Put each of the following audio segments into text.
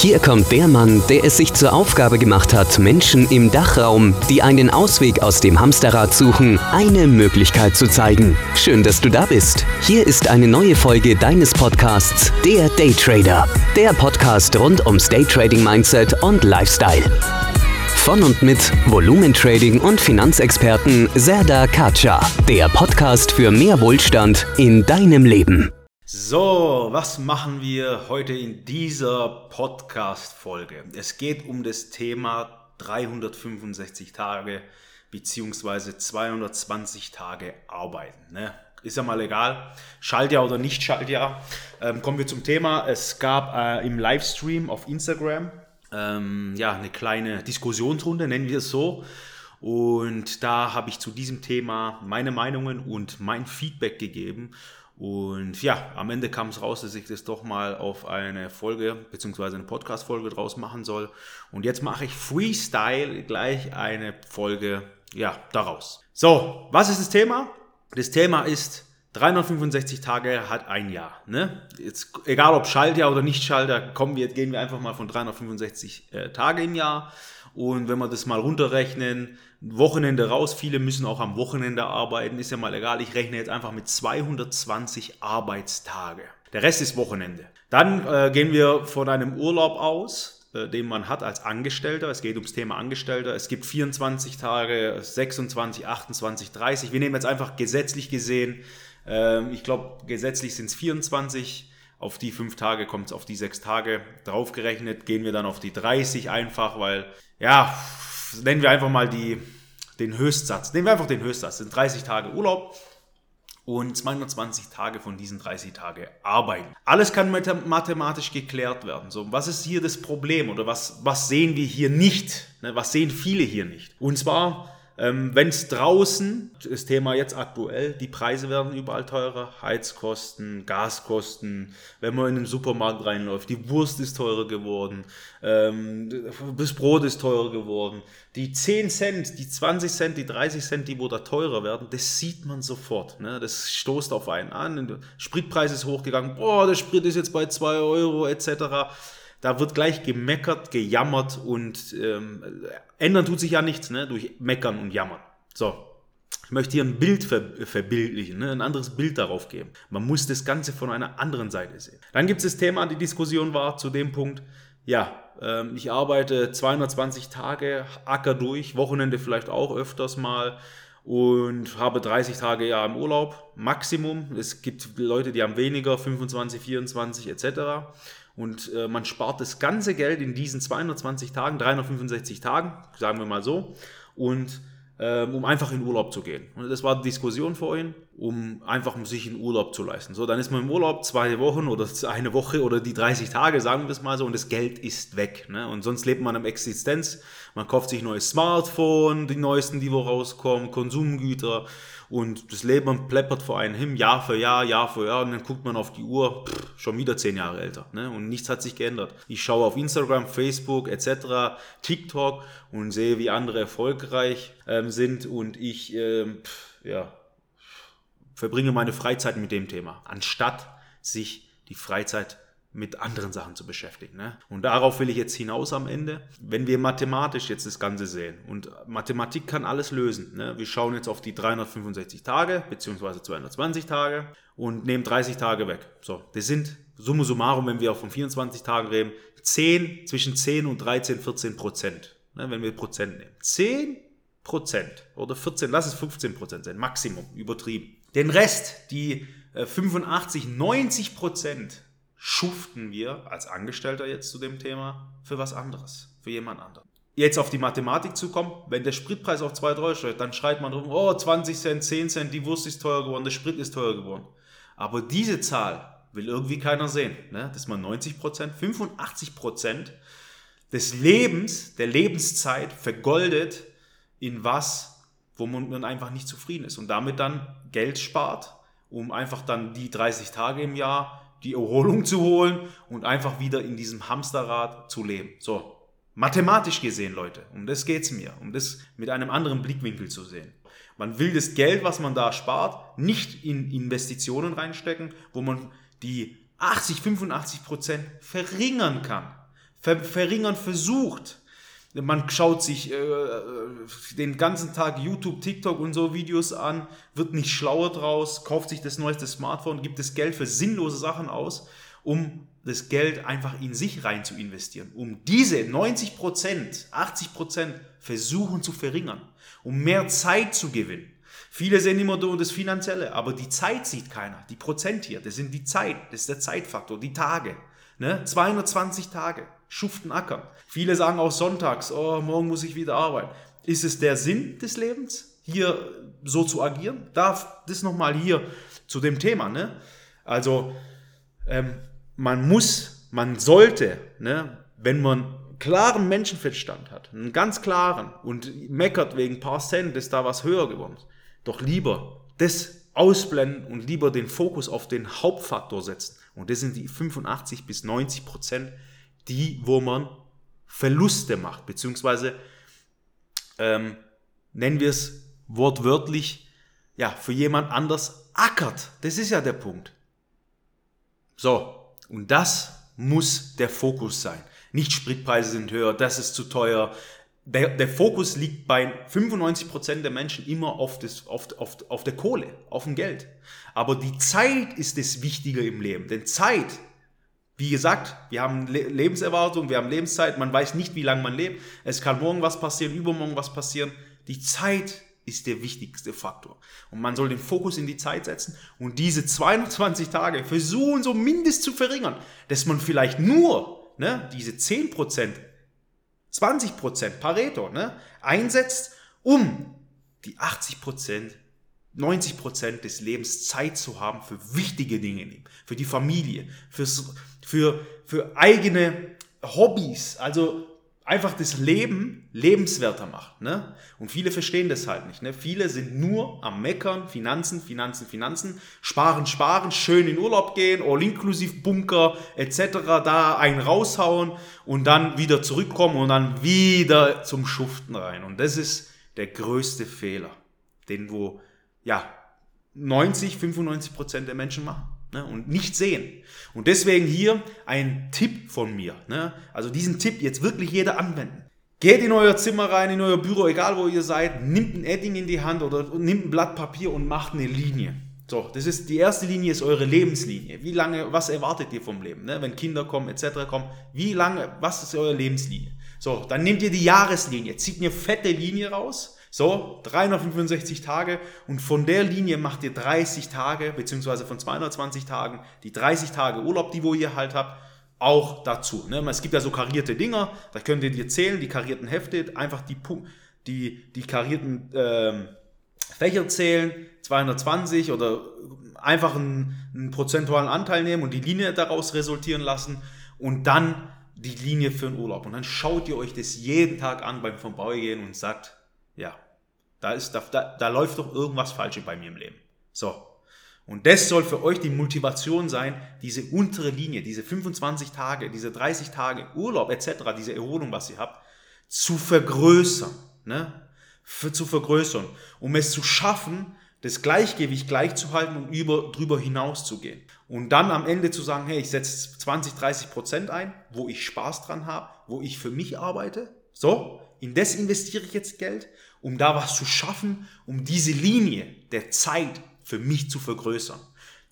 Hier kommt der Mann, der es sich zur Aufgabe gemacht hat, Menschen im Dachraum, die einen Ausweg aus dem Hamsterrad suchen, eine Möglichkeit zu zeigen. Schön, dass du da bist. Hier ist eine neue Folge deines Podcasts, der Daytrader. Der Podcast rund ums Daytrading Mindset und Lifestyle. Von und mit Volumentrading und Finanzexperten Serda Kacha. Der Podcast für mehr Wohlstand in deinem Leben. So, was machen wir heute in dieser Podcast-Folge? Es geht um das Thema 365 Tage bzw. 220 Tage arbeiten. Ne? Ist ja mal egal, Schaltjahr oder nicht Schaltjahr. Ähm, kommen wir zum Thema. Es gab äh, im Livestream auf Instagram ähm, ja, eine kleine Diskussionsrunde, nennen wir es so. Und da habe ich zu diesem Thema meine Meinungen und mein Feedback gegeben. Und ja, am Ende kam es raus, dass ich das doch mal auf eine Folge bzw. eine Podcast-Folge draus machen soll. Und jetzt mache ich Freestyle gleich eine Folge ja, daraus. So, was ist das Thema? Das Thema ist 365 Tage hat ein Jahr. Ne? Jetzt, egal ob Schaltjahr oder nicht Schaltjahr, kommen wir, gehen wir einfach mal von 365 äh, Tage im Jahr. Und wenn wir das mal runterrechnen, Wochenende raus, viele müssen auch am Wochenende arbeiten, ist ja mal egal. Ich rechne jetzt einfach mit 220 Arbeitstage. Der Rest ist Wochenende. Dann äh, gehen wir von einem Urlaub aus, äh, den man hat als Angestellter. Es geht ums Thema Angestellter. Es gibt 24 Tage, 26, 28, 30. Wir nehmen jetzt einfach gesetzlich gesehen, äh, ich glaube, gesetzlich sind es 24 auf die fünf Tage kommt es auf die sechs Tage draufgerechnet, gehen wir dann auf die 30 einfach, weil, ja, nennen wir einfach mal die, den Höchstsatz. Nehmen wir einfach den Höchstsatz. Sind 30 Tage Urlaub und 220 Tage von diesen 30 Tagen arbeiten. Alles kann mathematisch geklärt werden. So, was ist hier das Problem oder was, was sehen wir hier nicht? Ne, was sehen viele hier nicht? Und zwar ähm, Wenn es draußen, das Thema jetzt aktuell, die Preise werden überall teurer, Heizkosten, Gaskosten, wenn man in den Supermarkt reinläuft, die Wurst ist teurer geworden, ähm, das Brot ist teurer geworden, die 10 Cent, die 20 Cent, die 30 Cent, die wo da teurer werden, das sieht man sofort. Ne? Das stoßt auf einen an, der Spritpreis ist hochgegangen, boah, der Sprit ist jetzt bei 2 Euro etc., da wird gleich gemeckert, gejammert und ähm, ändern tut sich ja nichts ne, durch Meckern und Jammern. So, ich möchte hier ein Bild ver verbildlichen, ne, ein anderes Bild darauf geben. Man muss das Ganze von einer anderen Seite sehen. Dann gibt es das Thema, die Diskussion war zu dem Punkt, ja, ähm, ich arbeite 220 Tage, acker durch, Wochenende vielleicht auch öfters mal und habe 30 Tage ja im Urlaub, Maximum. Es gibt Leute, die haben weniger, 25, 24 etc. Und äh, man spart das ganze Geld in diesen 220 Tagen, 365 Tagen, sagen wir mal so, und äh, um einfach in Urlaub zu gehen. Und das war die Diskussion vorhin, um einfach sich in Urlaub zu leisten. So, dann ist man im Urlaub zwei Wochen oder eine Woche oder die 30 Tage, sagen wir es mal so, und das Geld ist weg. Ne? Und sonst lebt man am Existenz. Man kauft sich ein neues Smartphone, die neuesten, die wo rauskommen, Konsumgüter und das Leben pleppert vor einem hin, Jahr für Jahr, Jahr für Jahr. Und dann guckt man auf die Uhr, pff, schon wieder zehn Jahre älter. Ne? Und nichts hat sich geändert. Ich schaue auf Instagram, Facebook etc., TikTok und sehe, wie andere erfolgreich ähm, sind. Und ich, ähm, pff, ja, verbringe meine Freizeit mit dem Thema, anstatt sich die Freizeit mit anderen Sachen zu beschäftigen. Ne? Und darauf will ich jetzt hinaus am Ende. Wenn wir mathematisch jetzt das Ganze sehen und Mathematik kann alles lösen. Ne? Wir schauen jetzt auf die 365 Tage beziehungsweise 220 Tage und nehmen 30 Tage weg. So, das sind summa summarum, wenn wir auch von 24 Tagen reden, 10, zwischen 10 und 13, 14 Prozent. Ne? Wenn wir Prozent nehmen. 10 Prozent oder 14, lass es 15 Prozent sein, Maximum, übertrieben. Den Rest, die 85, äh, 90 Prozent schuften wir als Angestellter jetzt zu dem Thema für was anderes, für jemand anderen. Jetzt auf die Mathematik zu kommen, wenn der Spritpreis auf 2 Euro steht, dann schreit man drum, oh, 20 Cent, 10 Cent, die Wurst ist teuer geworden, der Sprit ist teuer geworden. Aber diese Zahl will irgendwie keiner sehen, ne? dass man 90 Prozent, 85 Prozent des Lebens, der Lebenszeit vergoldet in was, wo man einfach nicht zufrieden ist und damit dann Geld spart, um einfach dann die 30 Tage im Jahr die Erholung zu holen und einfach wieder in diesem Hamsterrad zu leben. So, mathematisch gesehen, Leute, um das geht es mir, um das mit einem anderen Blickwinkel zu sehen. Man will das Geld, was man da spart, nicht in Investitionen reinstecken, wo man die 80, 85 Prozent verringern kann. ver verringern versucht. Man schaut sich äh, den ganzen Tag YouTube, TikTok und so Videos an, wird nicht schlauer draus, kauft sich das neueste Smartphone, gibt das Geld für sinnlose Sachen aus, um das Geld einfach in sich rein zu investieren. Um diese 90%, 80% versuchen zu verringern, um mehr Zeit zu gewinnen. Viele sehen immer nur das Finanzielle, aber die Zeit sieht keiner. Die Prozent hier, das sind die Zeit, das ist der Zeitfaktor, die Tage. Ne? 220 Tage, schuften ackern. Viele sagen auch sonntags, oh, morgen muss ich wieder arbeiten. Ist es der Sinn des Lebens, hier so zu agieren? Darf das nochmal hier zu dem Thema. Ne? Also, ähm, man muss, man sollte, ne, wenn man klaren Menschenverstand hat, einen ganz klaren und meckert wegen ein paar Cent, dass da was höher geworden ist, doch lieber das ausblenden und lieber den Fokus auf den Hauptfaktor setzen. Und das sind die 85 bis 90 Prozent, die, wo man Verluste macht, beziehungsweise ähm, nennen wir es wortwörtlich, ja, für jemand anders ackert. Das ist ja der Punkt. So, und das muss der Fokus sein. Nicht Spritpreise sind höher, das ist zu teuer, der, der Fokus liegt bei 95% der Menschen immer auf, das, auf, auf, auf der Kohle, auf dem Geld. Aber die Zeit ist das Wichtige im Leben. Denn Zeit, wie gesagt, wir haben Lebenserwartung, wir haben Lebenszeit, man weiß nicht, wie lange man lebt. Es kann morgen was passieren, übermorgen was passieren. Die Zeit ist der wichtigste Faktor. Und man soll den Fokus in die Zeit setzen und diese 220 Tage versuchen, so mindest zu verringern, dass man vielleicht nur ne, diese 10% 20% Pareto ne, einsetzt, um die 80%, 90% des Lebens Zeit zu haben für wichtige Dinge, für die Familie, fürs, für, für eigene Hobbys, also einfach das Leben lebenswerter macht. Ne? Und viele verstehen das halt nicht. Ne? Viele sind nur am Meckern, Finanzen, Finanzen, Finanzen, sparen, sparen, schön in Urlaub gehen, all-inklusiv Bunker etc., da einen raushauen und dann wieder zurückkommen und dann wieder zum Schuften rein. Und das ist der größte Fehler, den wo ja 90, 95 Prozent der Menschen machen ne, und nicht sehen. Und deswegen hier ein Tipp von mir. Ne, also diesen Tipp jetzt wirklich jeder anwenden. Geht in euer Zimmer rein, in euer Büro, egal wo ihr seid, nimmt ein Edding in die Hand oder nimmt ein Blatt Papier und macht eine Linie. So, das ist die erste Linie ist eure Lebenslinie. Wie lange, was erwartet ihr vom Leben? Ne? Wenn Kinder kommen etc. kommen, wie lange, was ist eure Lebenslinie? So, dann nehmt ihr die Jahreslinie, zieht eine fette Linie raus so, 365 Tage und von der Linie macht ihr 30 Tage, beziehungsweise von 220 Tagen, die 30 Tage Urlaub, die wo ihr halt habt, auch dazu. Ne? Es gibt ja so karierte Dinger, da könnt ihr dir zählen, die karierten Hefte, einfach die, die, die karierten ähm, Fächer zählen, 220 oder einfach einen, einen prozentualen Anteil nehmen und die Linie daraus resultieren lassen und dann die Linie für den Urlaub. Und dann schaut ihr euch das jeden Tag an beim Vorbeigehen und sagt, ja, da, ist, da, da, da läuft doch irgendwas falsch bei mir im Leben. So. Und das soll für euch die Motivation sein, diese untere Linie, diese 25 Tage, diese 30 Tage Urlaub etc., diese Erholung, was ihr habt, zu vergrößern. Ne? Für, zu vergrößern, um es zu schaffen, das Gleichgewicht gleich zu halten und über, drüber hinaus zu gehen. Und dann am Ende zu sagen, hey, ich setze 20, 30 Prozent ein, wo ich Spaß dran habe, wo ich für mich arbeite. So, in das investiere ich jetzt Geld um da was zu schaffen, um diese Linie der Zeit für mich zu vergrößern.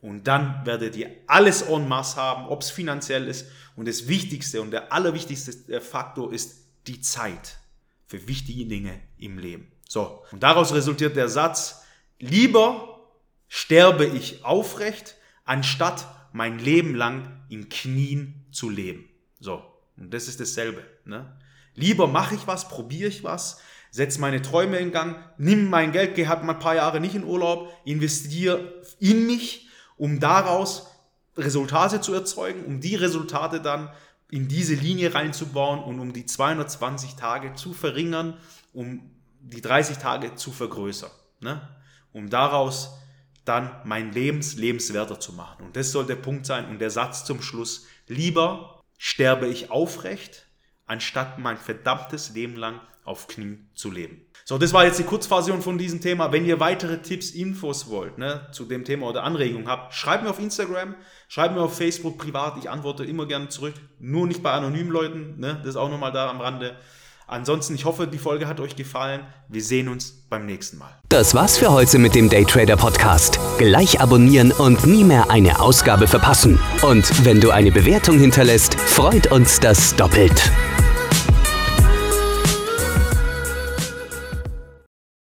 Und dann werdet ihr alles en masse haben, ob es finanziell ist. Und das Wichtigste und der allerwichtigste Faktor ist die Zeit für wichtige Dinge im Leben. So, und daraus resultiert der Satz, lieber sterbe ich aufrecht, anstatt mein Leben lang in Knien zu leben. So, und das ist dasselbe. Ne? Lieber mache ich was, probiere ich was, setze meine Träume in Gang, nimm mein Geld, gehe halt mal ein paar Jahre nicht in Urlaub, investiere in mich, um daraus Resultate zu erzeugen, um die Resultate dann in diese Linie reinzubauen und um die 220 Tage zu verringern, um die 30 Tage zu vergrößern. Ne? Um daraus dann mein Lebens lebenswerter zu machen. Und das soll der Punkt sein und der Satz zum Schluss. Lieber sterbe ich aufrecht, anstatt mein verdammtes Leben lang auf Knien zu leben. So, das war jetzt die Kurzversion von diesem Thema. Wenn ihr weitere Tipps, Infos wollt ne, zu dem Thema oder Anregungen habt, schreibt mir auf Instagram, schreibt mir auf Facebook privat. Ich antworte immer gerne zurück. Nur nicht bei anonymen Leuten. Ne, das ist auch nochmal da am Rande. Ansonsten, ich hoffe, die Folge hat euch gefallen. Wir sehen uns beim nächsten Mal. Das war's für heute mit dem Daytrader Podcast. Gleich abonnieren und nie mehr eine Ausgabe verpassen. Und wenn du eine Bewertung hinterlässt, freut uns das doppelt.